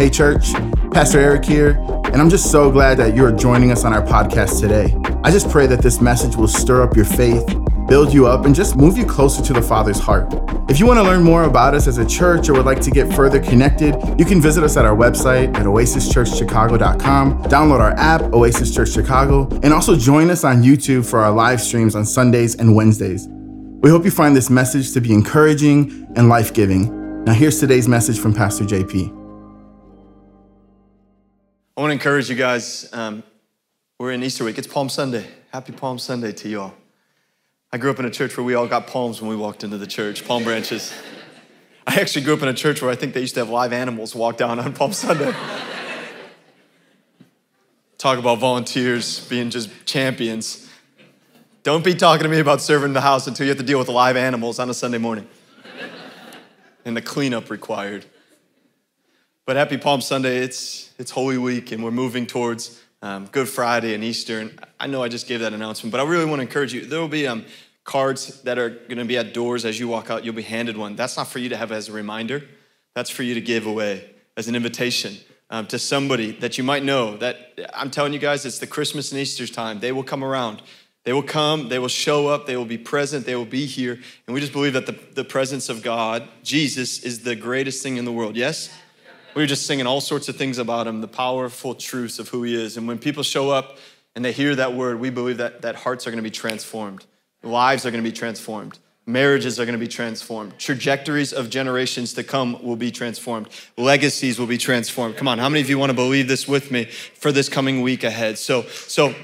Hey, church, Pastor Eric here, and I'm just so glad that you're joining us on our podcast today. I just pray that this message will stir up your faith, build you up, and just move you closer to the Father's heart. If you want to learn more about us as a church or would like to get further connected, you can visit us at our website at oasischurchchicago.com, download our app, Oasis Church Chicago, and also join us on YouTube for our live streams on Sundays and Wednesdays. We hope you find this message to be encouraging and life giving. Now, here's today's message from Pastor JP. I want to encourage you guys. Um, we're in Easter week. It's Palm Sunday. Happy Palm Sunday to you all. I grew up in a church where we all got palms when we walked into the church, palm branches. I actually grew up in a church where I think they used to have live animals walk down on Palm Sunday. Talk about volunteers being just champions. Don't be talking to me about serving the house until you have to deal with live animals on a Sunday morning and the cleanup required. But happy Palm Sunday. It's, it's Holy Week, and we're moving towards um, Good Friday and Easter. And I know I just gave that announcement, but I really want to encourage you. There will be um, cards that are going to be at doors as you walk out. You'll be handed one. That's not for you to have as a reminder, that's for you to give away as an invitation. Um, to somebody that you might know that I'm telling you guys, it's the Christmas and Easter's time. They will come around. They will come, they will show up, they will be present, they will be here. And we just believe that the, the presence of God, Jesus, is the greatest thing in the world. Yes? We were just singing all sorts of things about him, the powerful truths of who he is. And when people show up and they hear that word, we believe that, that hearts are going to be transformed, lives are going to be transformed, marriages are going to be transformed, trajectories of generations to come will be transformed, legacies will be transformed. Come on, how many of you want to believe this with me for this coming week ahead? So, so,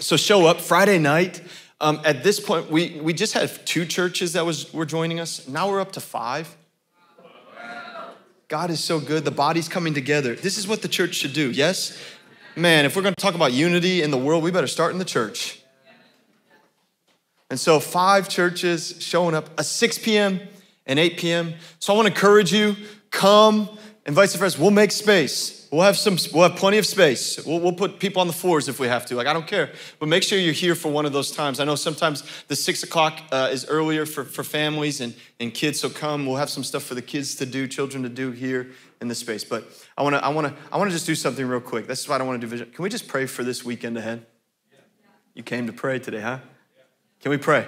so show up Friday night. Um, at this point, we, we just had two churches that was were joining us. Now we're up to five. God is so good. The body's coming together. This is what the church should do, yes? Man, if we're going to talk about unity in the world, we better start in the church. And so, five churches showing up, a 6 p.m. and 8 p.m. So, I want to encourage you come, invite some friends. We'll make space. We'll have some. We'll have plenty of space. We'll, we'll, put people on the floors if we have to. Like I don't care, but make sure you're here for one of those times. I know sometimes the six o'clock uh, is earlier for, for families and, and kids. So come. We'll have some stuff for the kids to do, children to do here in this space. But I want to. I want to. I want to just do something real quick. This is what I want to do. Vision. Can we just pray for this weekend ahead? You came to pray today, huh? Can we pray?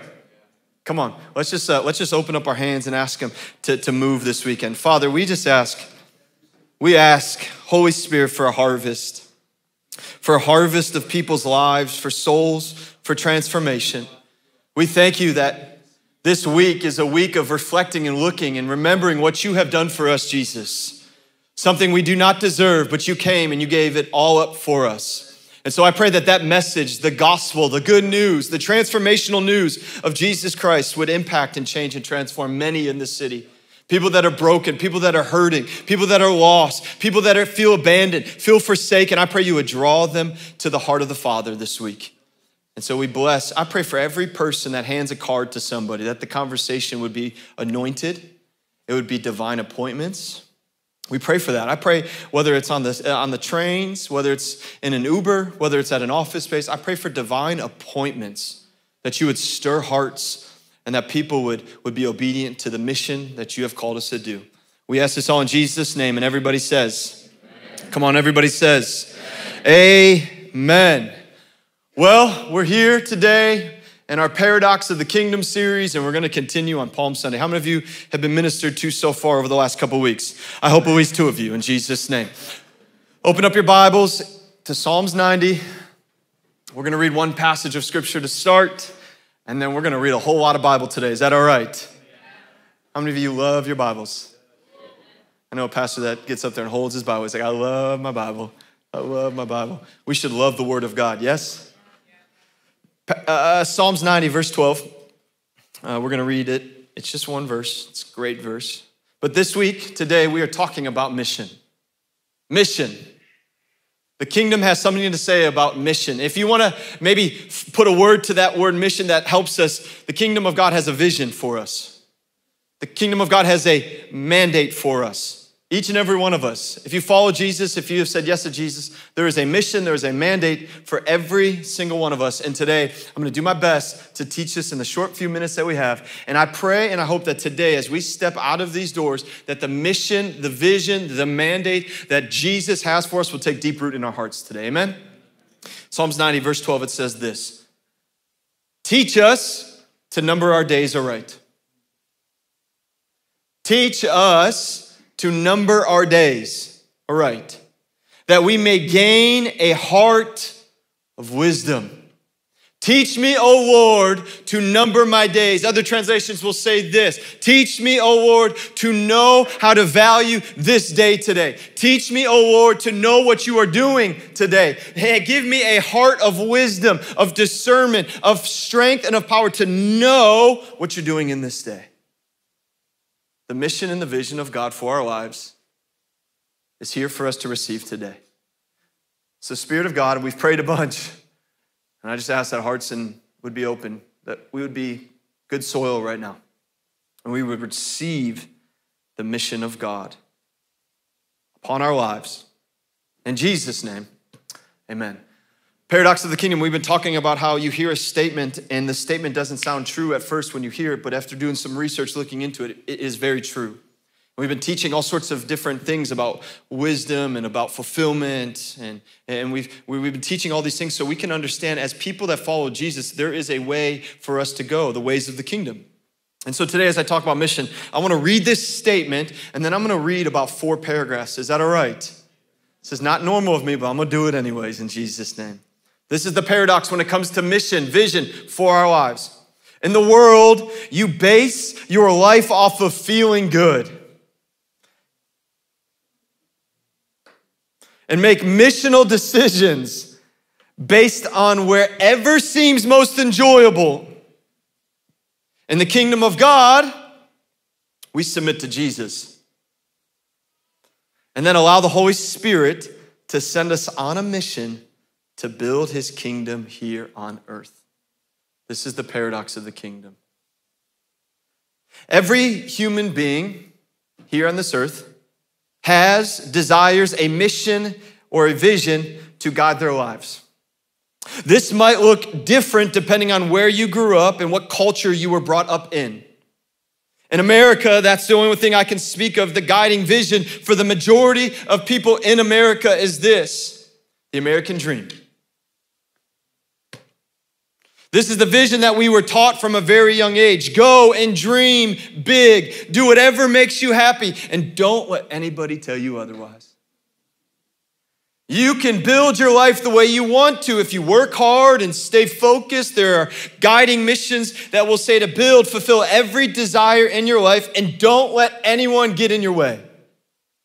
Come on. Let's just uh, let's just open up our hands and ask Him to to move this weekend. Father, we just ask we ask, Holy Spirit, for a harvest, for a harvest of people's lives, for souls, for transformation. We thank you that this week is a week of reflecting and looking and remembering what you have done for us, Jesus. Something we do not deserve, but you came and you gave it all up for us. And so I pray that that message, the gospel, the good news, the transformational news of Jesus Christ would impact and change and transform many in this city people that are broken, people that are hurting, people that are lost, people that are, feel abandoned, feel forsaken. I pray you would draw them to the heart of the Father this week. And so we bless. I pray for every person that hands a card to somebody that the conversation would be anointed, it would be divine appointments. We pray for that. I pray whether it's on the, on the trains, whether it's in an Uber, whether it's at an office space, I pray for divine appointments that you would stir hearts and that people would, would be obedient to the mission that you have called us to do. We ask this all in Jesus' name, and everybody says, Amen. Come on, everybody says, Amen. Amen. Well, we're here today in our Paradox of the Kingdom series, and we're going to continue on Palm Sunday. How many of you have been ministered to so far over the last couple weeks? I hope at least two of you in Jesus' name. Open up your Bibles to Psalms 90. We're going to read one passage of scripture to start. And then we're going to read a whole lot of Bible today. Is that all right? How many of you love your Bibles? I know a pastor that gets up there and holds his Bible. He's like, I love my Bible. I love my Bible. We should love the Word of God, yes? Uh, uh Psalms 90, verse 12. Uh, we're going to read it. It's just one verse, it's a great verse. But this week, today, we are talking about mission. Mission. The kingdom has something to say about mission. If you want to maybe put a word to that word mission that helps us, the kingdom of God has a vision for us. The kingdom of God has a mandate for us. Each and every one of us. If you follow Jesus, if you have said yes to Jesus, there is a mission, there is a mandate for every single one of us. And today, I'm gonna do my best to teach this in the short few minutes that we have. And I pray and I hope that today, as we step out of these doors, that the mission, the vision, the mandate that Jesus has for us will take deep root in our hearts today. Amen? Psalms 90, verse 12, it says this Teach us to number our days aright. Teach us to number our days aright, that we may gain a heart of wisdom. Teach me, O Lord, to number my days. Other translations will say this Teach me, O Lord, to know how to value this day today. Teach me, O Lord, to know what you are doing today. Hey, give me a heart of wisdom, of discernment, of strength, and of power to know what you're doing in this day. The mission and the vision of God for our lives is here for us to receive today. So, Spirit of God, we've prayed a bunch. And I just ask that hearts and would be open, that we would be good soil right now, and we would receive the mission of God upon our lives. In Jesus' name, amen. Paradox of the kingdom, we've been talking about how you hear a statement and the statement doesn't sound true at first when you hear it, but after doing some research looking into it, it is very true. We've been teaching all sorts of different things about wisdom and about fulfillment. And, and we've, we've been teaching all these things so we can understand as people that follow Jesus, there is a way for us to go, the ways of the kingdom. And so today, as I talk about mission, I want to read this statement and then I'm going to read about four paragraphs. Is that all right? This is not normal of me, but I'm going to do it anyways in Jesus' name. This is the paradox when it comes to mission, vision for our lives. In the world, you base your life off of feeling good. and make missional decisions based on wherever seems most enjoyable. In the kingdom of God, we submit to Jesus. And then allow the Holy Spirit to send us on a mission to build his kingdom here on earth. This is the paradox of the kingdom. Every human being here on this earth has, desires a mission or a vision to guide their lives. This might look different depending on where you grew up and what culture you were brought up in. In America, that's the only thing I can speak of. The guiding vision for the majority of people in America is this the American dream. This is the vision that we were taught from a very young age. Go and dream big. Do whatever makes you happy, and don't let anybody tell you otherwise. You can build your life the way you want to if you work hard and stay focused. There are guiding missions that will say to build, fulfill every desire in your life, and don't let anyone get in your way.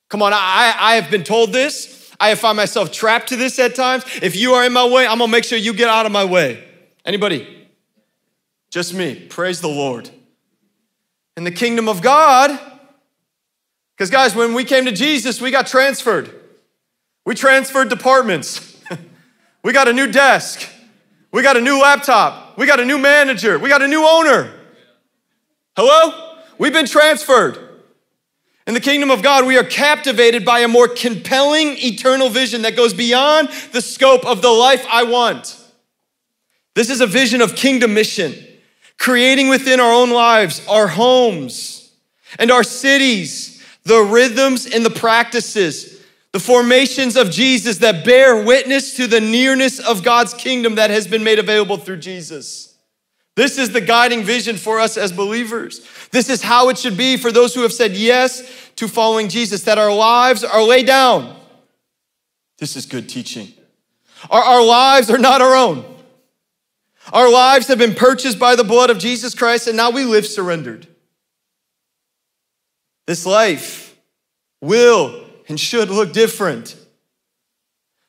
Come on, I, I have been told this. I have found myself trapped to this at times. If you are in my way, I'm gonna make sure you get out of my way. Anybody? Just me. Praise the Lord. In the kingdom of God, because guys, when we came to Jesus, we got transferred. We transferred departments. we got a new desk. We got a new laptop. We got a new manager. We got a new owner. Hello? We've been transferred. In the kingdom of God, we are captivated by a more compelling eternal vision that goes beyond the scope of the life I want. This is a vision of kingdom mission, creating within our own lives, our homes, and our cities, the rhythms and the practices, the formations of Jesus that bear witness to the nearness of God's kingdom that has been made available through Jesus. This is the guiding vision for us as believers. This is how it should be for those who have said yes to following Jesus, that our lives are laid down. This is good teaching. Our, our lives are not our own. Our lives have been purchased by the blood of Jesus Christ, and now we live surrendered. This life will and should look different.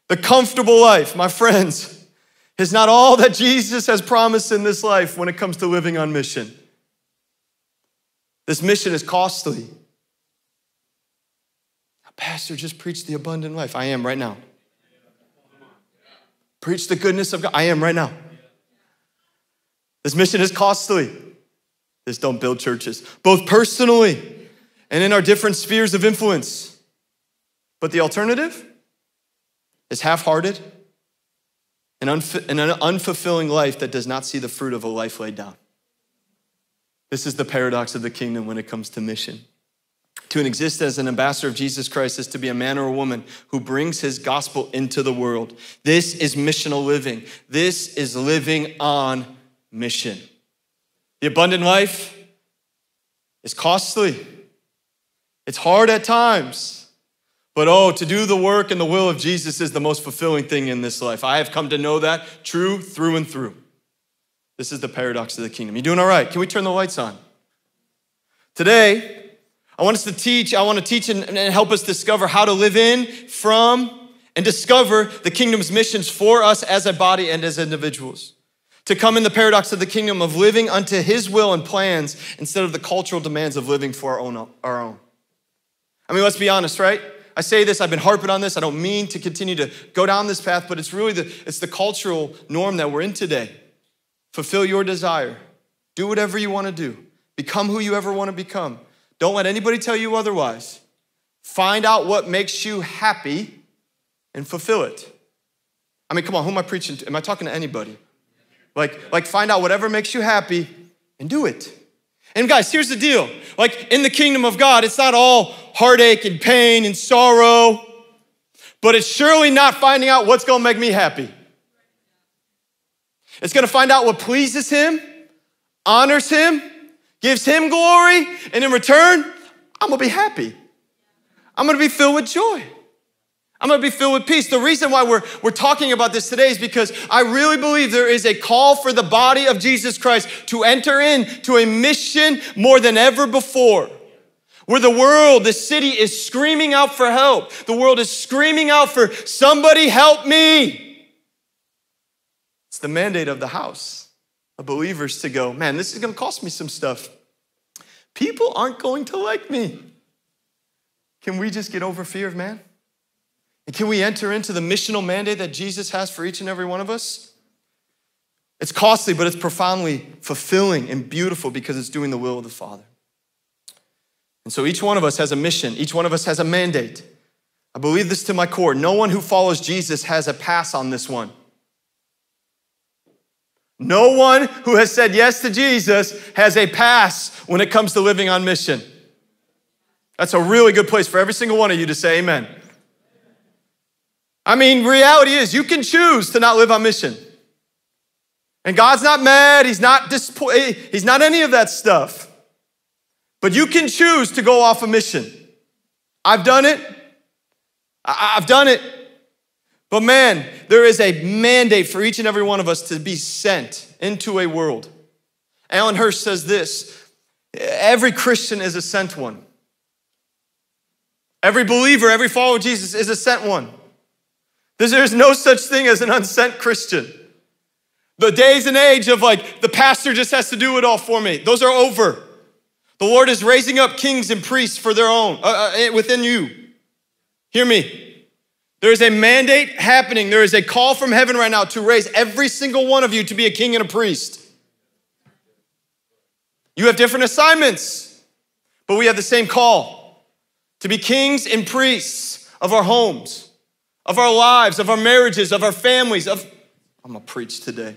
The comfortable life, my friends, is not all that Jesus has promised in this life when it comes to living on mission. This mission is costly. Pastor, just preach the abundant life. I am right now. Preach the goodness of God. I am right now. This mission is costly. This don't build churches, both personally and in our different spheres of influence. But the alternative is half hearted and, unf- and an unfulfilling life that does not see the fruit of a life laid down. This is the paradox of the kingdom when it comes to mission. To exist as an ambassador of Jesus Christ is to be a man or a woman who brings his gospel into the world. This is missional living. This is living on mission. The abundant life is costly, it's hard at times. But oh, to do the work and the will of Jesus is the most fulfilling thing in this life. I have come to know that true through and through. This is the paradox of the kingdom. You doing all right? Can we turn the lights on? Today, I want us to teach, I want to teach and, and help us discover how to live in, from, and discover the kingdom's missions for us as a body and as individuals. To come in the paradox of the kingdom of living unto his will and plans instead of the cultural demands of living for our own. Our own. I mean, let's be honest, right? I say this, I've been harping on this. I don't mean to continue to go down this path, but it's really the, it's the cultural norm that we're in today. Fulfill your desire. Do whatever you want to do. Become who you ever want to become. Don't let anybody tell you otherwise. Find out what makes you happy and fulfill it. I mean, come on, who am I preaching to? Am I talking to anybody? Like, like find out whatever makes you happy and do it. And guys, here's the deal. Like in the kingdom of God, it's not all heartache and pain and sorrow, but it's surely not finding out what's gonna make me happy. It's gonna find out what pleases Him, honors Him, gives Him glory, and in return, I'm gonna be happy. I'm gonna be filled with joy. I'm gonna be filled with peace. The reason why we're, we're talking about this today is because I really believe there is a call for the body of Jesus Christ to enter into a mission more than ever before. Where the world, the city is screaming out for help. The world is screaming out for somebody help me. It's the mandate of the house of believers to go, man, this is gonna cost me some stuff. People aren't going to like me. Can we just get over fear of man? And can we enter into the missional mandate that Jesus has for each and every one of us? It's costly, but it's profoundly fulfilling and beautiful because it's doing the will of the Father. And so each one of us has a mission, each one of us has a mandate. I believe this to my core. No one who follows Jesus has a pass on this one. No one who has said yes to Jesus has a pass when it comes to living on mission. That's a really good place for every single one of you to say amen. I mean, reality is you can choose to not live on mission. And God's not mad, He's not disappointed, He's not any of that stuff. But you can choose to go off a mission. I've done it. I've done it. But man, there is a mandate for each and every one of us to be sent into a world. Alan Hirsch says this every Christian is a sent one. Every believer, every follower of Jesus is a sent one. There's no such thing as an unsent Christian. The days and age of like, the pastor just has to do it all for me, those are over. The Lord is raising up kings and priests for their own, uh, uh, eh, within you. Hear me. There is a mandate happening. There is a call from heaven right now to raise every single one of you to be a king and a priest. You have different assignments, but we have the same call to be kings and priests of our homes of our lives, of our marriages, of our families, of I'm gonna preach today.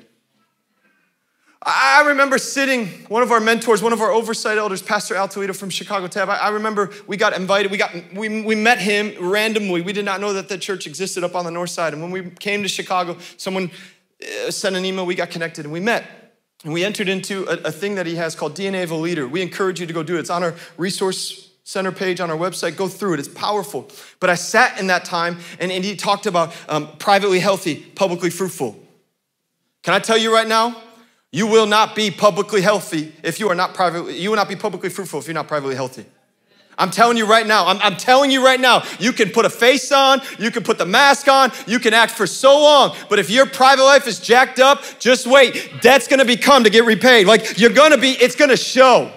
I remember sitting, one of our mentors, one of our oversight elders, Pastor Al Toledo from Chicago Tab. I remember we got invited, we, got, we, we met him randomly. We did not know that the church existed up on the north side. And when we came to Chicago, someone uh, sent an email, we got connected and we met. And we entered into a, a thing that he has called DNA of a Leader. We encourage you to go do it. It's on our resource center page on our website. Go through it, it's powerful. But I sat in that time and, and he talked about um, privately healthy, publicly fruitful. Can I tell you right now? You will not be publicly healthy if you are not privately, you will not be publicly fruitful if you're not privately healthy. I'm telling you right now, I'm, I'm, telling you right now, you can put a face on, you can put the mask on, you can act for so long, but if your private life is jacked up, just wait. Debt's gonna be come to get repaid. Like you're gonna be, it's gonna show.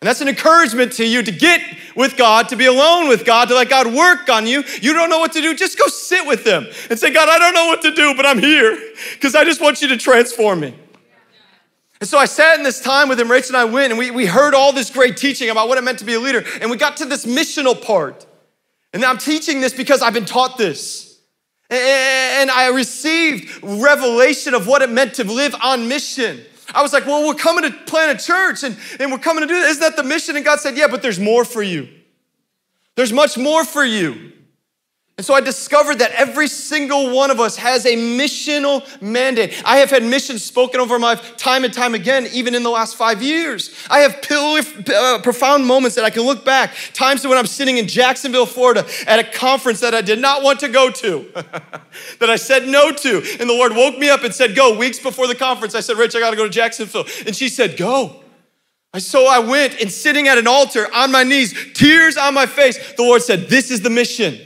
And that's an encouragement to you to get with God, to be alone with God, to let God work on you. You don't know what to do, just go sit with Him and say, God, I don't know what to do, but I'm here because I just want you to transform me. And so I sat in this time with him, Rachel and I went, and we, we heard all this great teaching about what it meant to be a leader. And we got to this missional part. And And I'm teaching this because I've been taught this. And I received revelation of what it meant to live on mission. I was like, well, we're coming to plant a church and, and we're coming to do this. Isn't that the mission? And God said, yeah, but there's more for you. There's much more for you. And so I discovered that every single one of us has a missional mandate. I have had missions spoken over my time and time again, even in the last five years. I have uh, profound moments that I can look back, times when I'm sitting in Jacksonville, Florida, at a conference that I did not want to go to, that I said no to. And the Lord woke me up and said, Go. Weeks before the conference, I said, Rich, I got to go to Jacksonville. And she said, Go. So I went and sitting at an altar on my knees, tears on my face, the Lord said, This is the mission.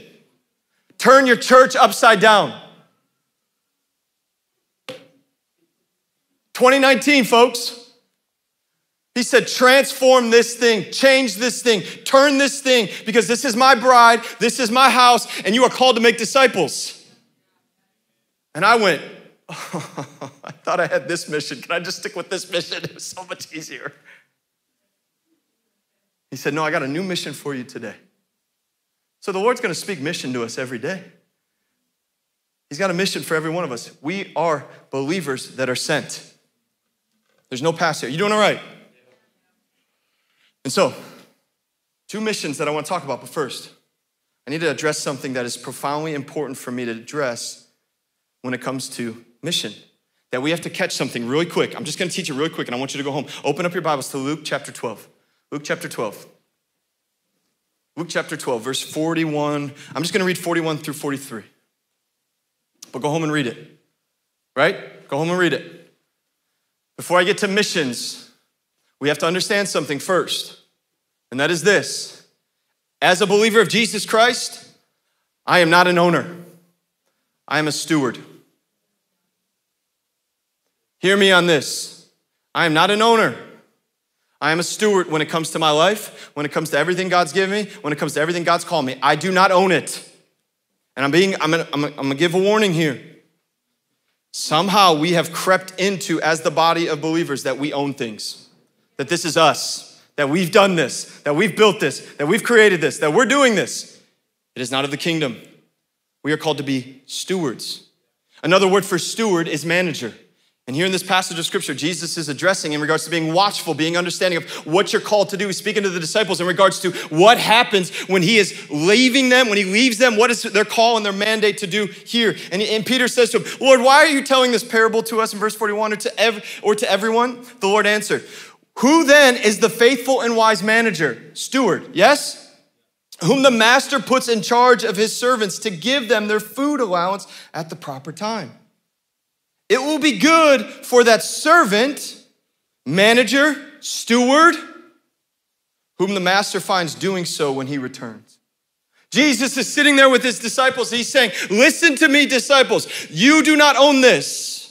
Turn your church upside down. 2019, folks. He said, transform this thing, change this thing, turn this thing, because this is my bride, this is my house, and you are called to make disciples. And I went, oh, I thought I had this mission. Can I just stick with this mission? It was so much easier. He said, No, I got a new mission for you today. So the Lord's going to speak mission to us every day. He's got a mission for every one of us. We are believers that are sent. There's no pass here. You doing all right? And so, two missions that I want to talk about, but first, I need to address something that is profoundly important for me to address when it comes to mission. That we have to catch something really quick. I'm just going to teach it really quick, and I want you to go home. Open up your Bibles to Luke chapter 12. Luke chapter 12. Luke chapter 12, verse 41. I'm just going to read 41 through 43. But go home and read it. Right? Go home and read it. Before I get to missions, we have to understand something first, and that is this. As a believer of Jesus Christ, I am not an owner, I am a steward. Hear me on this. I am not an owner. I am a steward when it comes to my life, when it comes to everything God's given me, when it comes to everything God's called me. I do not own it. And I'm being, I'm gonna, I'm gonna, I'm gonna give a warning here. Somehow we have crept into, as the body of believers, that we own things, that this is us, that we've done this, that we've built this, that we've created this, that we're doing this. It is not of the kingdom. We are called to be stewards. Another word for steward is manager. And here in this passage of scripture, Jesus is addressing in regards to being watchful, being understanding of what you're called to do. He's speaking to the disciples in regards to what happens when he is leaving them, when he leaves them, what is their call and their mandate to do here. And, and Peter says to him, Lord, why are you telling this parable to us in verse 41 or to, ev- or to everyone? The Lord answered, Who then is the faithful and wise manager? Steward, yes? Whom the master puts in charge of his servants to give them their food allowance at the proper time. It will be good for that servant, manager, steward, whom the master finds doing so when he returns. Jesus is sitting there with his disciples. He's saying, Listen to me, disciples. You do not own this.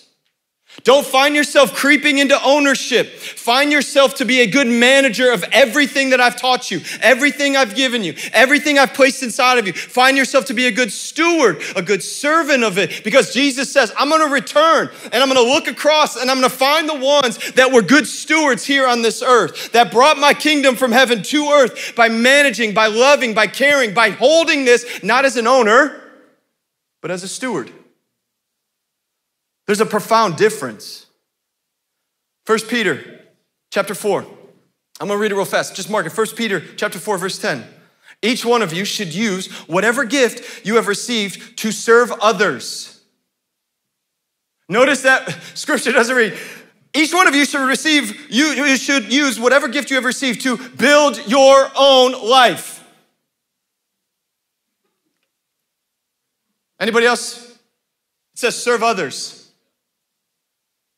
Don't find yourself creeping into ownership. Find yourself to be a good manager of everything that I've taught you, everything I've given you, everything I've placed inside of you. Find yourself to be a good steward, a good servant of it, because Jesus says, I'm gonna return and I'm gonna look across and I'm gonna find the ones that were good stewards here on this earth, that brought my kingdom from heaven to earth by managing, by loving, by caring, by holding this not as an owner, but as a steward. There's a profound difference. First Peter chapter 4. I'm gonna read it real fast. Just mark it. First Peter chapter 4, verse 10. Each one of you should use whatever gift you have received to serve others. Notice that scripture doesn't read, each one of you should receive, you, you should use whatever gift you have received to build your own life. Anybody else? It says serve others.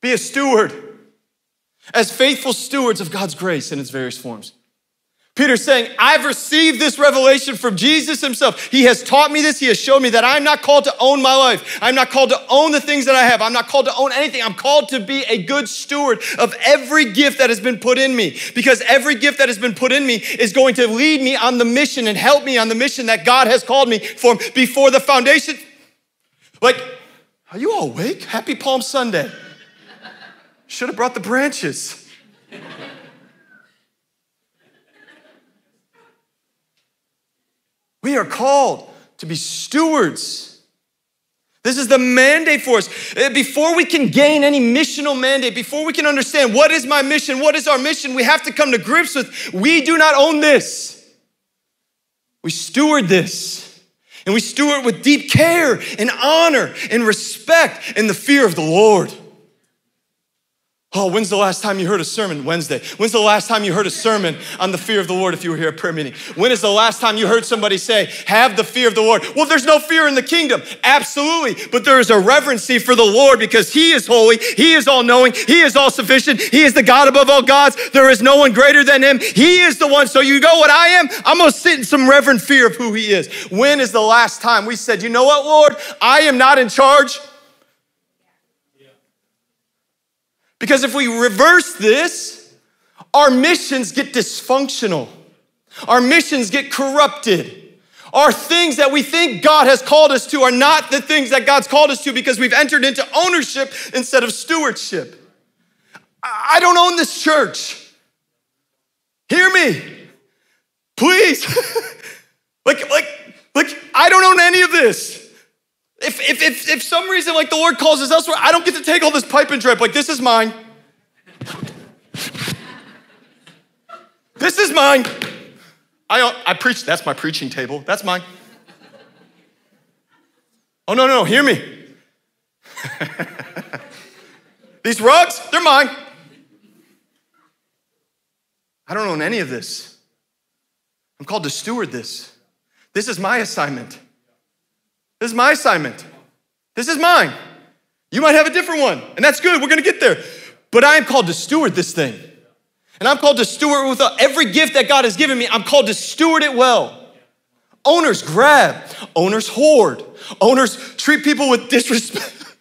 Be a steward as faithful stewards of God's grace in its various forms. Peter's saying, I've received this revelation from Jesus himself. He has taught me this. He has shown me that I'm not called to own my life. I'm not called to own the things that I have. I'm not called to own anything. I'm called to be a good steward of every gift that has been put in me because every gift that has been put in me is going to lead me on the mission and help me on the mission that God has called me for before the foundation. Like, are you all awake? Happy Palm Sunday. Should have brought the branches. We are called to be stewards. This is the mandate for us. Uh, before we can gain any missional mandate, before we can understand what is my mission, what is our mission, we have to come to grips with we do not own this. We steward this. And we steward with deep care and honor and respect and the fear of the Lord. Oh, when's the last time you heard a sermon? Wednesday. When's the last time you heard a sermon on the fear of the Lord if you were here at prayer meeting? When is the last time you heard somebody say, have the fear of the Lord? Well, there's no fear in the kingdom. Absolutely. But there is a reverency for the Lord because He is holy, He is all knowing, He is all sufficient, He is the God above all gods. There is no one greater than Him. He is the one. So you go what I am? I'm going to sit in some reverent fear of who He is. When is the last time we said, you know what, Lord? I am not in charge. Because if we reverse this, our missions get dysfunctional, our missions get corrupted. Our things that we think God has called us to are not the things that God's called us to because we've entered into ownership instead of stewardship. I don't own this church. Hear me. Please. like, like, like, I don't own any of this. If, if, if, if some reason like the Lord calls us elsewhere, I don't get to take all this pipe and drape. Like, this is mine. This is mine. I, I preach, that's my preaching table. That's mine. Oh, no, no, no, hear me. These rugs, they're mine. I don't own any of this. I'm called to steward this. This is my assignment. This is my assignment. This is mine. You might have a different one, and that's good. We're gonna get there. But I am called to steward this thing. And I'm called to steward with every gift that God has given me. I'm called to steward it well. Owners grab, owners hoard, owners treat people with disrespect.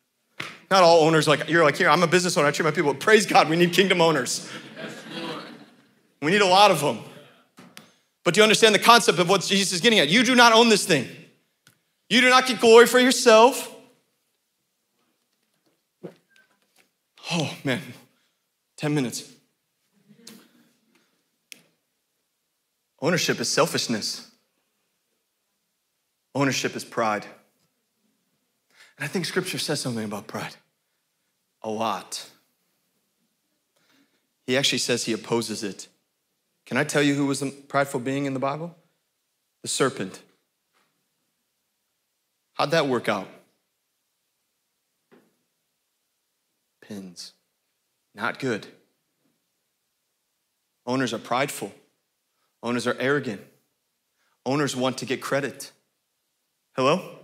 Not all owners like you're like here. I'm a business owner. I treat my people. Praise God, we need kingdom owners. We need a lot of them. But do you understand the concept of what Jesus is getting at? You do not own this thing. You do not get glory for yourself. Oh man, 10 minutes. Ownership is selfishness. Ownership is pride. And I think scripture says something about pride a lot. He actually says he opposes it. Can I tell you who was the prideful being in the Bible? The serpent. How'd that work out? Pins. Not good. Owners are prideful. Owners are arrogant. Owners want to get credit. Hello?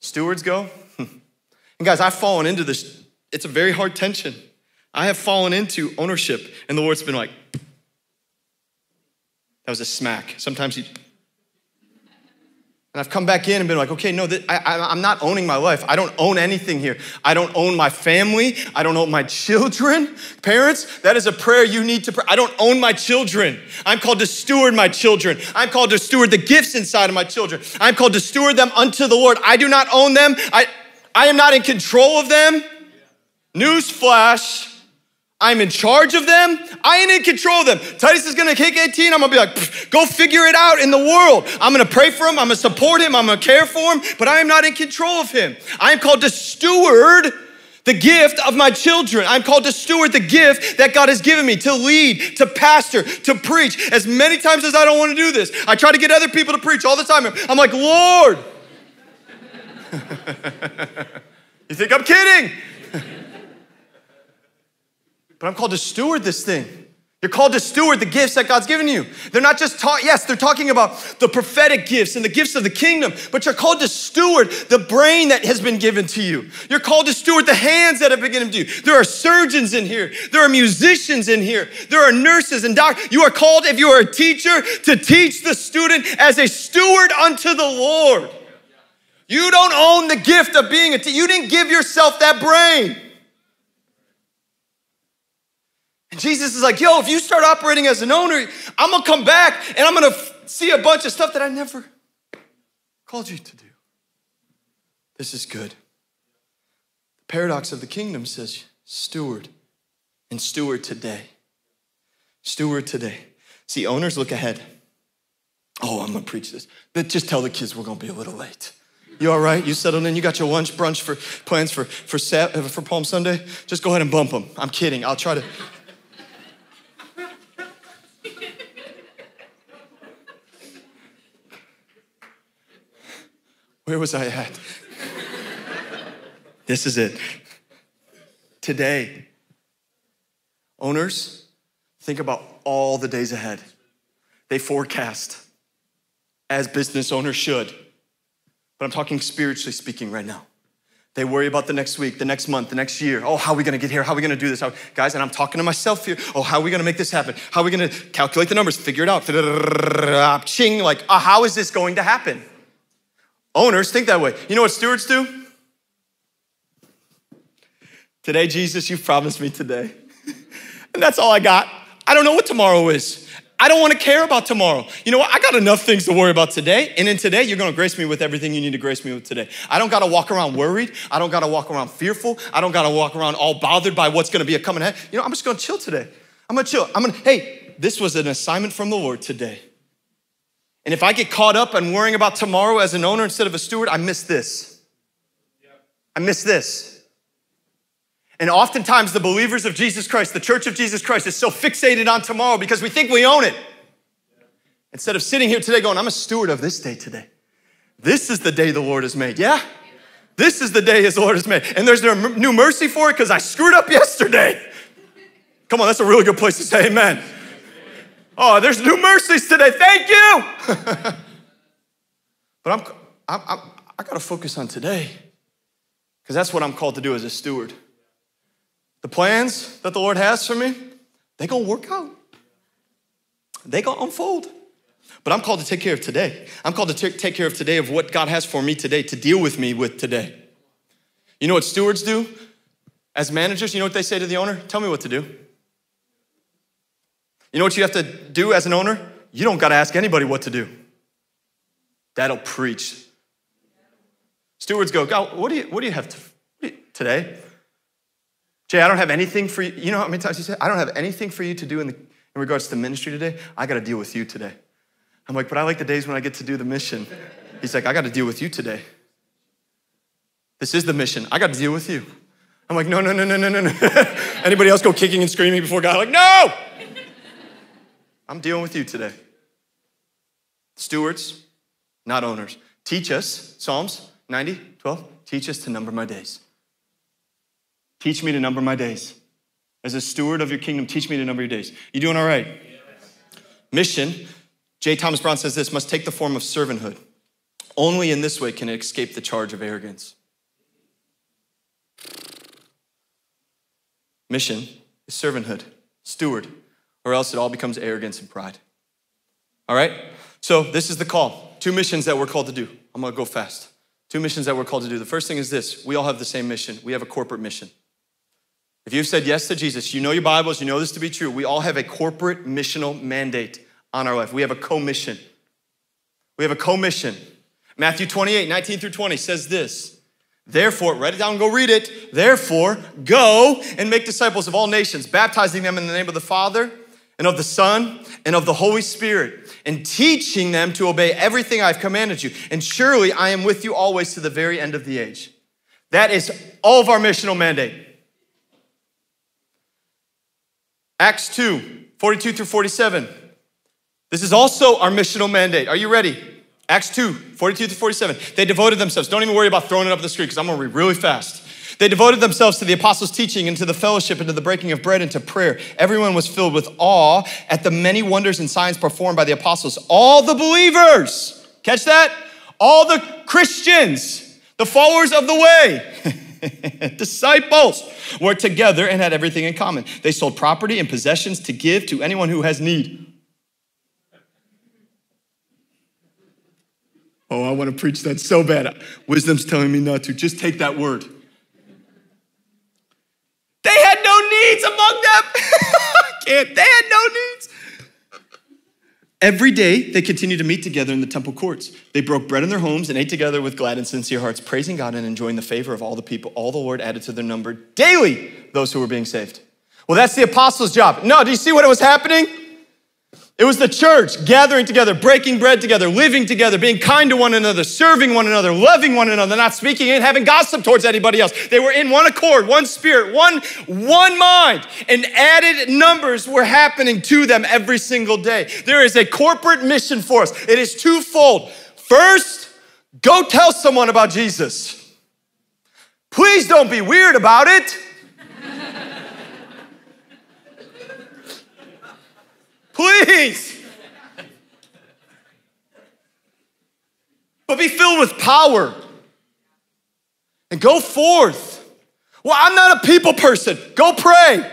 Stewards go? and guys, I've fallen into this. It's a very hard tension. I have fallen into ownership, and the Lord's been like, that was a smack. Sometimes he, and I've come back in and been like, okay, no, I, am not owning my life. I don't own anything here. I don't own my family. I don't own my children. Parents, that is a prayer you need to pray. I don't own my children. I'm called to steward my children. I'm called to steward the gifts inside of my children. I'm called to steward them unto the Lord. I do not own them. I, I am not in control of them. Newsflash. I'm in charge of them. I ain't in control of them. Titus is gonna kick 18. I'm gonna be like, go figure it out in the world. I'm gonna pray for him. I'm gonna support him. I'm gonna care for him, but I am not in control of him. I am called to steward the gift of my children. I'm called to steward the gift that God has given me to lead, to pastor, to preach. As many times as I don't wanna do this, I try to get other people to preach all the time. I'm like, Lord. you think I'm kidding? But I'm called to steward this thing. You're called to steward the gifts that God's given you. They're not just taught, yes, they're talking about the prophetic gifts and the gifts of the kingdom, but you're called to steward the brain that has been given to you. You're called to steward the hands that have been given to you. There are surgeons in here, there are musicians in here, there are nurses and doctors. You are called, if you are a teacher, to teach the student as a steward unto the Lord. You don't own the gift of being a teacher. You didn't give yourself that brain. And Jesus is like, yo, if you start operating as an owner, I'm gonna come back and I'm gonna see a bunch of stuff that I never called you to do. This is good. The paradox of the kingdom says, steward and steward today. Steward today. See, owners look ahead. Oh, I'm gonna preach this. But just tell the kids we're gonna be a little late. You all right? You settled in? You got your lunch brunch for plans for for uh, for Palm Sunday? Just go ahead and bump them. I'm kidding. I'll try to. Where was I at? this is it. Today, owners, think about all the days ahead. They forecast as business owners should. But I'm talking spiritually speaking right now. They worry about the next week, the next month, the next year. Oh, how are we gonna get here? How are we gonna do this? How, guys, and I'm talking to myself here. Oh, how are we gonna make this happen? How are we gonna calculate the numbers, figure it out? Ching, like, oh, how is this going to happen? Owners think that way. You know what stewards do? Today, Jesus, you promised me today. and that's all I got. I don't know what tomorrow is. I don't want to care about tomorrow. You know what? I got enough things to worry about today. And in today, you're going to grace me with everything you need to grace me with today. I don't got to walk around worried. I don't got to walk around fearful. I don't got to walk around all bothered by what's going to be a coming ahead. You know, I'm just going to chill today. I'm going to chill. I'm going to, hey, this was an assignment from the Lord today. And if I get caught up and worrying about tomorrow as an owner instead of a steward, I miss this. I miss this. And oftentimes, the believers of Jesus Christ, the church of Jesus Christ, is so fixated on tomorrow because we think we own it. Instead of sitting here today going, I'm a steward of this day today. This is the day the Lord has made. Yeah? This is the day his Lord has made. And there's no new mercy for it because I screwed up yesterday. Come on, that's a really good place to say amen. Oh, there's new mercies today. Thank you. but I'm, I'm, I'm I got to focus on today because that's what I'm called to do as a steward. The plans that the Lord has for me, they gonna work out. They gonna unfold. But I'm called to take care of today. I'm called to t- take care of today of what God has for me today, to deal with me with today. You know what stewards do? As managers, you know what they say to the owner? Tell me what to do. You know what you have to do as an owner? You don't got to ask anybody what to do. That'll preach. Stewards go, God, what do you, what do you have to, today? Jay, I don't have anything for you. You know how many times he said, I don't have anything for you to do in, the, in regards to ministry today. I got to deal with you today. I'm like, but I like the days when I get to do the mission. He's like, I got to deal with you today. This is the mission. I got to deal with you. I'm like, no, no, no, no, no, no, no. Anybody else go kicking and screaming before God? Like, no! I'm dealing with you today. Stewards, not owners. Teach us, Psalms 90, 12, teach us to number my days. Teach me to number my days. As a steward of your kingdom, teach me to number your days. You doing all right? Yes. Mission, J. Thomas Brown says this must take the form of servanthood. Only in this way can it escape the charge of arrogance. Mission is servanthood, steward, or else it all becomes arrogance and pride. All right? So, this is the call. Two missions that we're called to do. I'm gonna go fast. Two missions that we're called to do. The first thing is this we all have the same mission, we have a corporate mission. If you've said yes to Jesus, you know your Bibles, you know this to be true. We all have a corporate missional mandate on our life. We have a commission. We have a commission. Matthew 28, 19 through 20 says this. Therefore, write it down, go read it. Therefore, go and make disciples of all nations, baptizing them in the name of the Father and of the Son and of the Holy Spirit, and teaching them to obey everything I've commanded you. And surely I am with you always to the very end of the age. That is all of our missional mandate. Acts 2, 42 through 47. This is also our missional mandate. Are you ready? Acts 2, 42 through 47. They devoted themselves. Don't even worry about throwing it up the screen because I'm going to read really fast. They devoted themselves to the apostles' teaching and to the fellowship and to the breaking of bread and to prayer. Everyone was filled with awe at the many wonders and signs performed by the apostles. All the believers, catch that? All the Christians, the followers of the way. disciples were together and had everything in common. They sold property and possessions to give to anyone who has need. Oh, I want to preach that so bad. Wisdom's telling me not to. Just take that word. They had no needs among them. can't. They had no needs. Every day, they continued to meet together in the temple courts. They broke bread in their homes and ate together with glad and sincere hearts, praising God and enjoying the favor of all the people. All the Lord added to their number daily those who were being saved. Well, that's the apostles' job. No, do you see what was happening? It was the church gathering together, breaking bread together, living together, being kind to one another, serving one another, loving one another, not speaking and having gossip towards anybody else. They were in one accord, one spirit, one, one mind, and added numbers were happening to them every single day. There is a corporate mission for us. It is twofold. First, go tell someone about Jesus. Please don't be weird about it. Please. But be filled with power and go forth. Well, I'm not a people person. Go pray.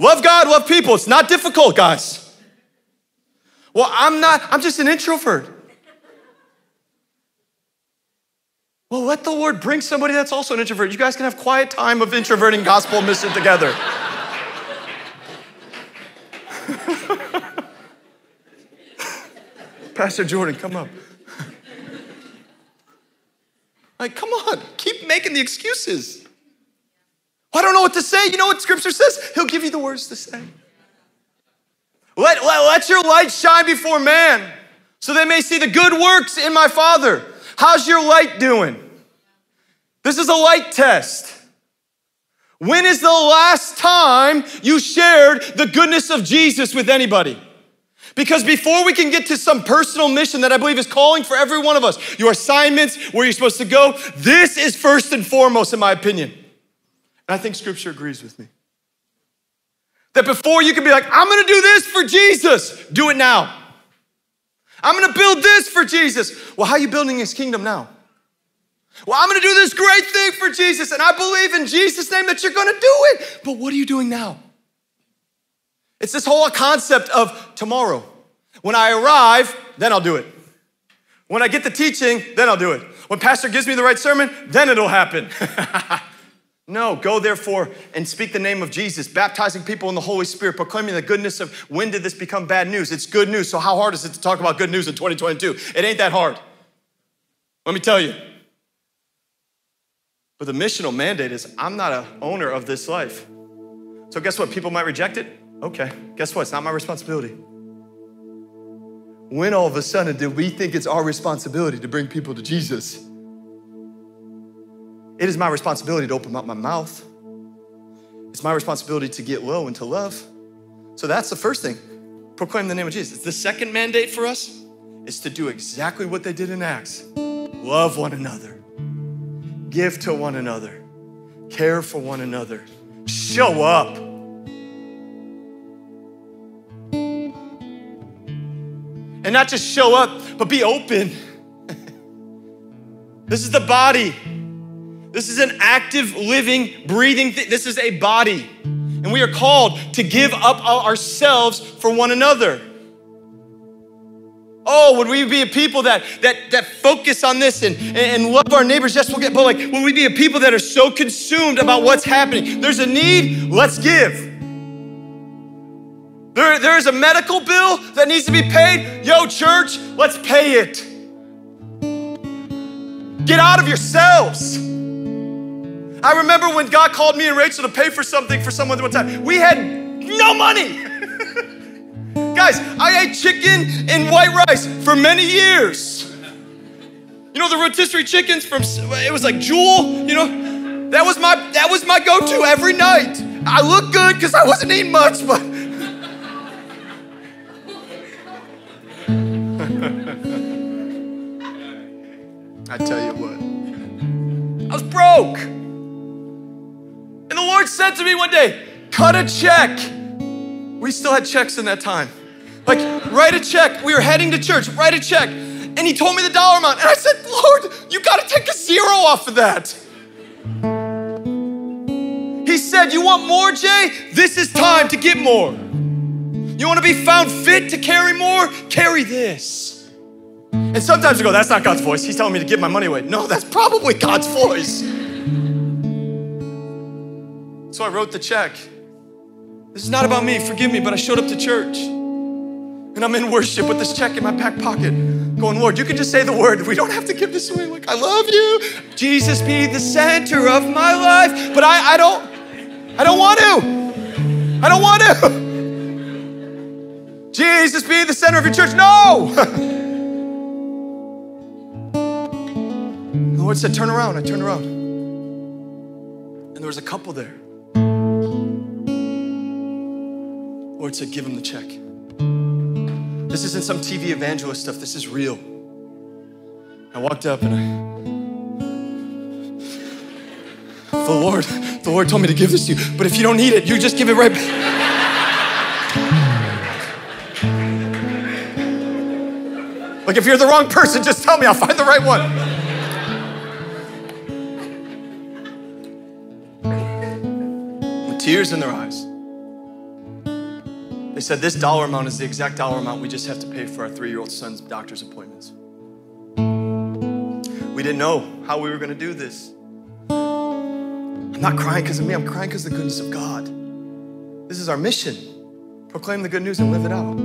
Love God, love people. It's not difficult, guys. Well, I'm not, I'm just an introvert. Well, let the Lord bring somebody that's also an introvert. You guys can have quiet time of introverting gospel mission together. Pastor Jordan, come up. like, come on, keep making the excuses. I don't know what to say. You know what scripture says? He'll give you the words to say. Let, let, let your light shine before man so they may see the good works in my Father. How's your light doing? This is a light test. When is the last time you shared the goodness of Jesus with anybody? Because before we can get to some personal mission that I believe is calling for every one of us, your assignments, where you're supposed to go, this is first and foremost, in my opinion. And I think scripture agrees with me. That before you can be like, I'm gonna do this for Jesus, do it now. I'm gonna build this for Jesus. Well, how are you building his kingdom now? Well, I'm gonna do this great thing for Jesus, and I believe in Jesus' name that you're gonna do it. But what are you doing now? It's this whole concept of tomorrow. When I arrive, then I'll do it. When I get the teaching, then I'll do it. When pastor gives me the right sermon, then it'll happen. no, go therefore and speak the name of Jesus, baptizing people in the Holy Spirit, proclaiming the goodness of when did this become bad news? It's good news. So how hard is it to talk about good news in 2022? It ain't that hard. Let me tell you. But the missional mandate is I'm not a owner of this life. So guess what? People might reject it. Okay, guess what? It's not my responsibility. When all of a sudden did we think it's our responsibility to bring people to Jesus? It is my responsibility to open up my mouth. It's my responsibility to get low and to love. So that's the first thing. Proclaim the name of Jesus. The second mandate for us is to do exactly what they did in Acts love one another, give to one another, care for one another, show up. And not just show up, but be open. this is the body. This is an active, living, breathing thing. This is a body. And we are called to give up ourselves for one another. Oh, would we be a people that that that focus on this and, and love our neighbors? Yes, we'll get, but like, would we be a people that are so consumed about what's happening? There's a need, let's give. There, there's a medical bill that needs to be paid. Yo, church, let's pay it. Get out of yourselves. I remember when God called me and Rachel to pay for something for someone one time. We had no money. Guys, I ate chicken and white rice for many years. You know the rotisserie chickens from it was like Jewel, you know? That was my that was my go-to every night. I looked good because I wasn't eating much, but broke. And the Lord said to me one day, cut a check. We still had checks in that time. Like, write a check. We were heading to church, write a check. And he told me the dollar amount. And I said, Lord, you got to take a zero off of that. He said, You want more, Jay? This is time to get more. You want to be found fit to carry more? Carry this. And sometimes we go, that's not God's voice. He's telling me to give my money away. No, that's probably God's voice. So I wrote the check. This is not about me, forgive me, but I showed up to church. And I'm in worship with this check in my back pocket, going, Lord, you can just say the word. We don't have to give this away. Like, I love you. Jesus be the center of my life. But I, I don't, I don't want to. I don't want to. Jesus be the center of your church. No! the Lord said, Turn around. I turned around. And there was a couple there. Lord said, Give him the check. This isn't some TV evangelist stuff, this is real. I walked up and I, the Lord, the Lord told me to give this to you, but if you don't need it, you just give it right back. Like if you're the wrong person, just tell me, I'll find the right one. With tears in their eyes. They said this dollar amount is the exact dollar amount we just have to pay for our three year old son's doctor's appointments. We didn't know how we were going to do this. I'm not crying because of me, I'm crying because of the goodness of God. This is our mission proclaim the good news and live it out.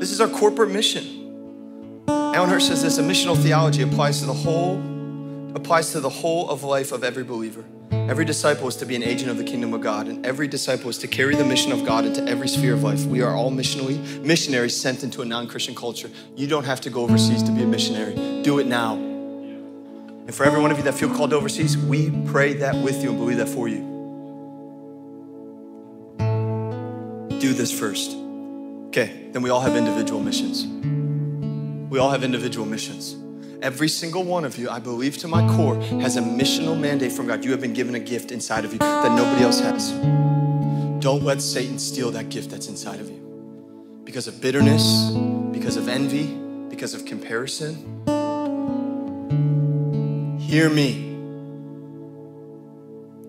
This is our corporate mission. Alan Hirsch says this a missional theology applies to the whole applies to the whole of life of every believer. Every disciple is to be an agent of the kingdom of God, and every disciple is to carry the mission of God into every sphere of life. We are all missionally missionaries sent into a non-Christian culture. You don't have to go overseas to be a missionary. Do it now. And for every one of you that feel called overseas, we pray that with you and believe that for you. Do this first. Okay, then we all have individual missions. We all have individual missions. Every single one of you, I believe to my core, has a missional mandate from God. You have been given a gift inside of you that nobody else has. Don't let Satan steal that gift that's inside of you because of bitterness, because of envy, because of comparison. Hear me.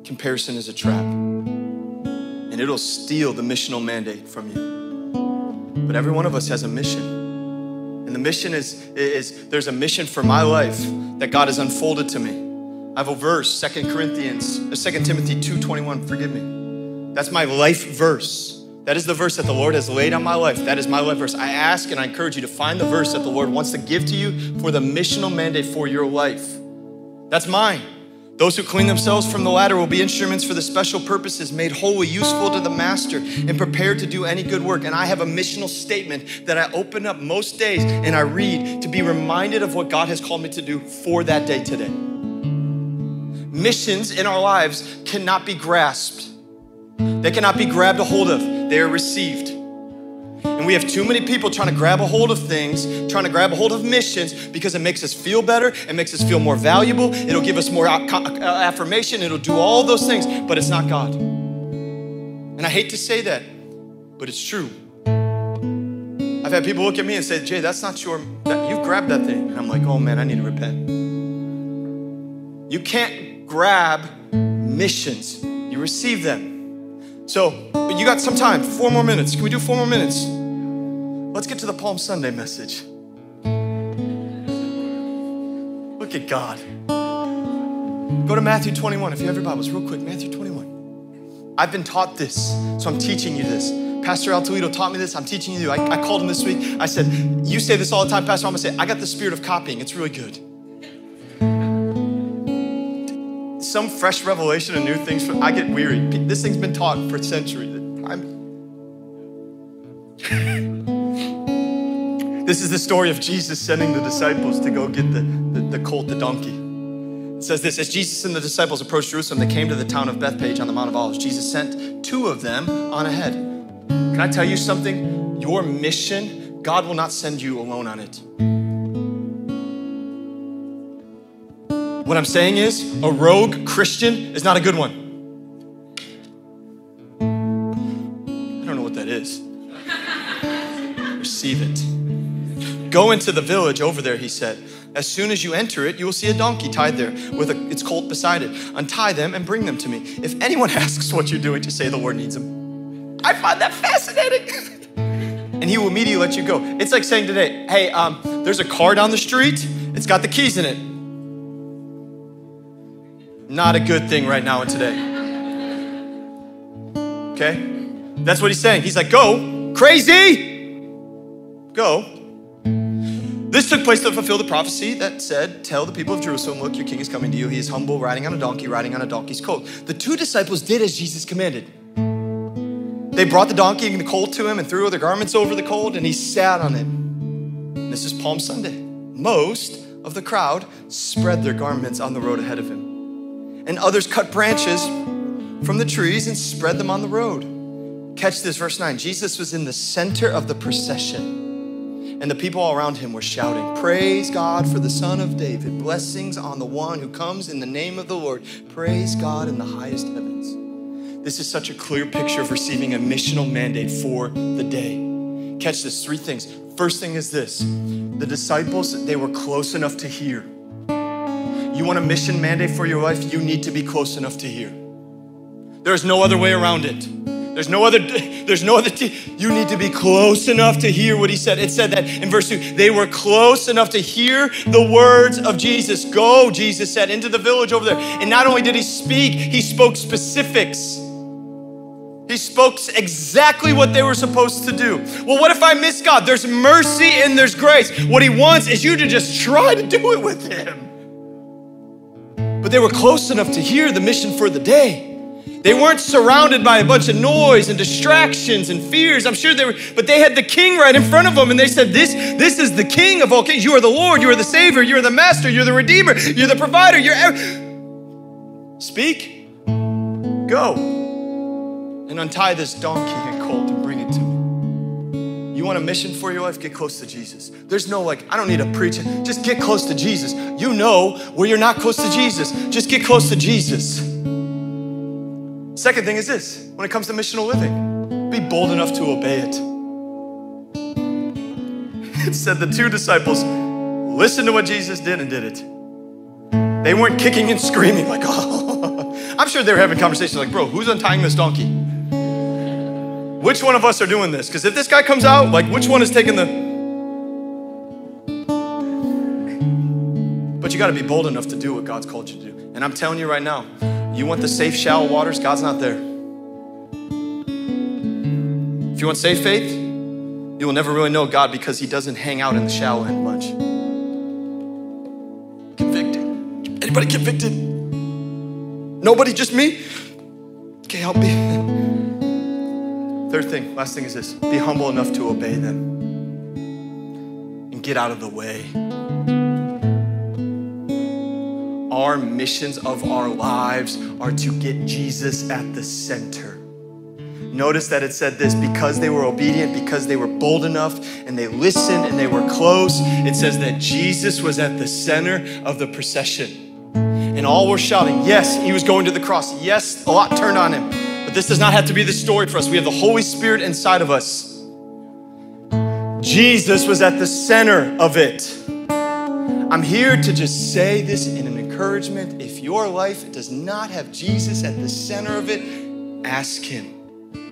Comparison is a trap, and it'll steal the missional mandate from you. But every one of us has a mission. And the mission is, is there's a mission for my life that God has unfolded to me. I have a verse, Second Corinthians, or uh, 2 Timothy 2:21, forgive me. That's my life verse. That is the verse that the Lord has laid on my life. That is my life verse. I ask and I encourage you to find the verse that the Lord wants to give to you for the missional mandate for your life. That's mine. Those who clean themselves from the latter will be instruments for the special purposes, made holy, useful to the master, and prepared to do any good work. And I have a missional statement that I open up most days and I read to be reminded of what God has called me to do for that day today. Missions in our lives cannot be grasped, they cannot be grabbed a hold of, they are received. And we have too many people trying to grab a hold of things, trying to grab a hold of missions because it makes us feel better, it makes us feel more valuable, it'll give us more uh, affirmation, it'll do all those things, but it's not God. And I hate to say that, but it's true. I've had people look at me and say, Jay, that's not your, that, you've grabbed that thing. And I'm like, oh man, I need to repent. You can't grab missions, you receive them. So, you got some time, four more minutes. Can we do four more minutes? Let's get to the Palm Sunday message. Look at God. Go to Matthew 21 if you have your Bibles, real quick. Matthew 21. I've been taught this, so I'm teaching you this. Pastor Al Toledo taught me this. I'm teaching you. I, I called him this week. I said, You say this all the time, Pastor. I'm going to say, I got the spirit of copying. It's really good. Some fresh revelation and new things. I get weary. This thing's been taught for centuries. This is the story of Jesus sending the disciples to go get the, the, the colt, the donkey. It says this As Jesus and the disciples approached Jerusalem, they came to the town of Bethphage on the Mount of Olives. Jesus sent two of them on ahead. Can I tell you something? Your mission, God will not send you alone on it. What I'm saying is, a rogue Christian is not a good one. I don't know what that is. Receive it. Go into the village over there, he said. As soon as you enter it, you will see a donkey tied there with a, its colt beside it. Untie them and bring them to me. If anyone asks what you're doing, just say the Lord needs them. I find that fascinating. and he will immediately let you go. It's like saying today, hey, um, there's a car down the street, it's got the keys in it. Not a good thing right now and today. Okay? That's what he's saying. He's like, go, crazy, go. This took place to fulfill the prophecy that said, Tell the people of Jerusalem, look, your king is coming to you. He is humble, riding on a donkey, riding on a donkey's coat. The two disciples did as Jesus commanded. They brought the donkey and the colt to him and threw their garments over the colt, and he sat on it. This is Palm Sunday. Most of the crowd spread their garments on the road ahead of him. And others cut branches from the trees and spread them on the road. Catch this, verse 9. Jesus was in the center of the procession, and the people all around him were shouting, Praise God for the Son of David. Blessings on the one who comes in the name of the Lord. Praise God in the highest heavens. This is such a clear picture of receiving a missional mandate for the day. Catch this three things. First thing is this the disciples, they were close enough to hear. You want a mission mandate for your life? You need to be close enough to hear. There's no other way around it. There's no other, there's no other, t- you need to be close enough to hear what he said. It said that in verse 2, they were close enough to hear the words of Jesus. Go, Jesus said, into the village over there. And not only did he speak, he spoke specifics. He spoke exactly what they were supposed to do. Well, what if I miss God? There's mercy and there's grace. What he wants is you to just try to do it with him. But they were close enough to hear the mission for the day. They weren't surrounded by a bunch of noise and distractions and fears. I'm sure they were, but they had the king right in front of them and they said, This, this is the king of all kings. You are the Lord, you are the Savior, you're the Master, you're the Redeemer, you're the provider, you're. Ev- Speak, go, and untie this donkey and colt You want a mission for your life? Get close to Jesus. There's no like, I don't need a preacher. Just get close to Jesus. You know where you're not close to Jesus. Just get close to Jesus. Second thing is this when it comes to missional living, be bold enough to obey it. It said the two disciples listened to what Jesus did and did it. They weren't kicking and screaming like, oh. I'm sure they were having conversations like, bro, who's untying this donkey? Which one of us are doing this? Because if this guy comes out, like, which one is taking the. But you got to be bold enough to do what God's called you to do. And I'm telling you right now, you want the safe, shallow waters? God's not there. If you want safe faith, you will never really know God because He doesn't hang out in the shallow end much. Convicted. Anybody convicted? Nobody, just me? Okay, help me. Third thing, last thing is this be humble enough to obey them and get out of the way. Our missions of our lives are to get Jesus at the center. Notice that it said this because they were obedient, because they were bold enough, and they listened and they were close. It says that Jesus was at the center of the procession. And all were shouting, Yes, he was going to the cross. Yes, a lot turned on him. But this does not have to be the story for us. We have the Holy Spirit inside of us. Jesus was at the center of it. I'm here to just say this in an encouragement. If your life does not have Jesus at the center of it, ask Him.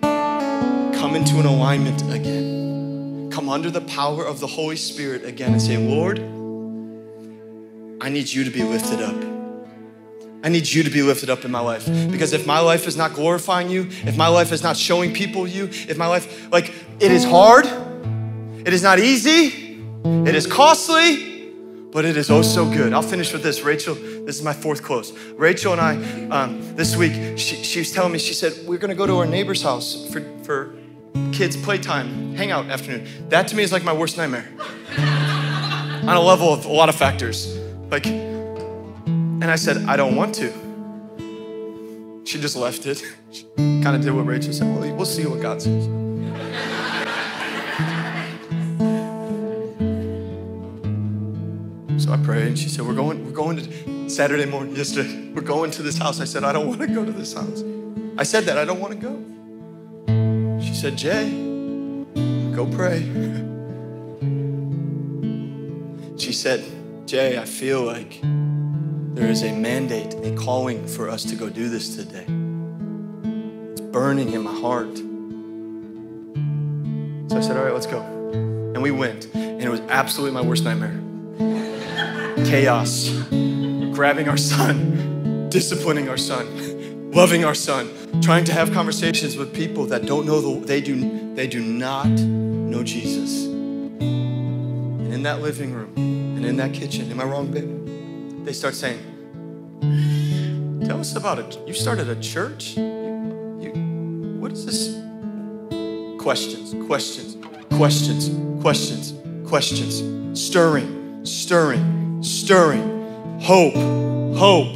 Come into an alignment again. Come under the power of the Holy Spirit again and say, Lord, I need you to be lifted up. I need you to be lifted up in my life. Because if my life is not glorifying you, if my life is not showing people you, if my life, like, it is hard, it is not easy, it is costly, but it is oh so good. I'll finish with this. Rachel, this is my fourth close. Rachel and I, um, this week, she, she was telling me, she said, We're gonna go to our neighbor's house for, for kids' playtime, hangout afternoon. That to me is like my worst nightmare on a level of a lot of factors. Like, and I said, I don't want to. She just left it. She kind of did what Rachel said. Well, we'll see what God says. So I prayed, and she said, "We're going. We're going to Saturday morning. Yesterday, we're going to this house." I said, "I don't want to go to this house." I said that I don't want to go. She said, "Jay, go pray." She said, "Jay, I feel like there is a mandate, a calling for us to go do this today. It's burning in my heart." So I said, "All right, let's go." And we went, and it was absolutely my worst nightmare chaos, grabbing our son, disciplining our son, loving our son, trying to have conversations with people that don't know the, they do they do not know Jesus. And in that living room and in that kitchen, am I wrong, babe? They start saying, "Tell us about it. You started a church. You, you what is this? questions, questions, questions, questions, questions, stirring, stirring, stirring, hope, hope,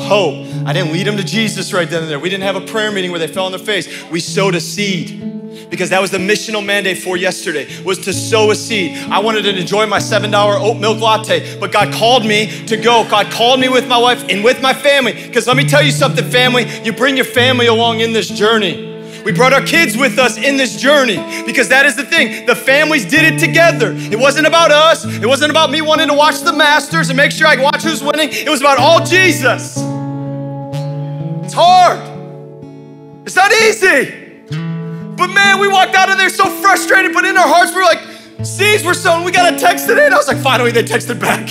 hope. I didn't lead them to Jesus right then and there. We didn't have a prayer meeting where they fell on their face. We sowed a seed because that was the missional mandate for yesterday was to sow a seed i wanted to enjoy my $7 oat milk latte but god called me to go god called me with my wife and with my family because let me tell you something family you bring your family along in this journey we brought our kids with us in this journey because that is the thing. The families did it together. It wasn't about us. It wasn't about me wanting to watch the Masters and make sure I watch who's winning. It was about all Jesus. It's hard. It's not easy. But man, we walked out of there so frustrated, but in our hearts, we were like, seeds were sown. We got a text today. And I was like, finally, they texted back.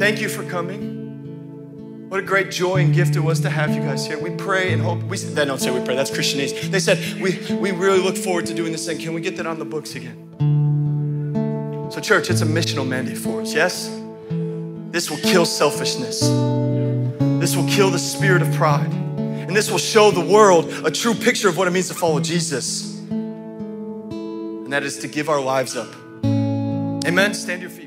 Thank you for coming. What a great joy and gift it was to have you guys here. We pray and hope. We they don't say we pray. That's Christianese. They said we we really look forward to doing this thing. Can we get that on the books again? So, church, it's a missional mandate for us. Yes, this will kill selfishness. This will kill the spirit of pride. And this will show the world a true picture of what it means to follow Jesus. And that is to give our lives up. Amen. Stand your feet.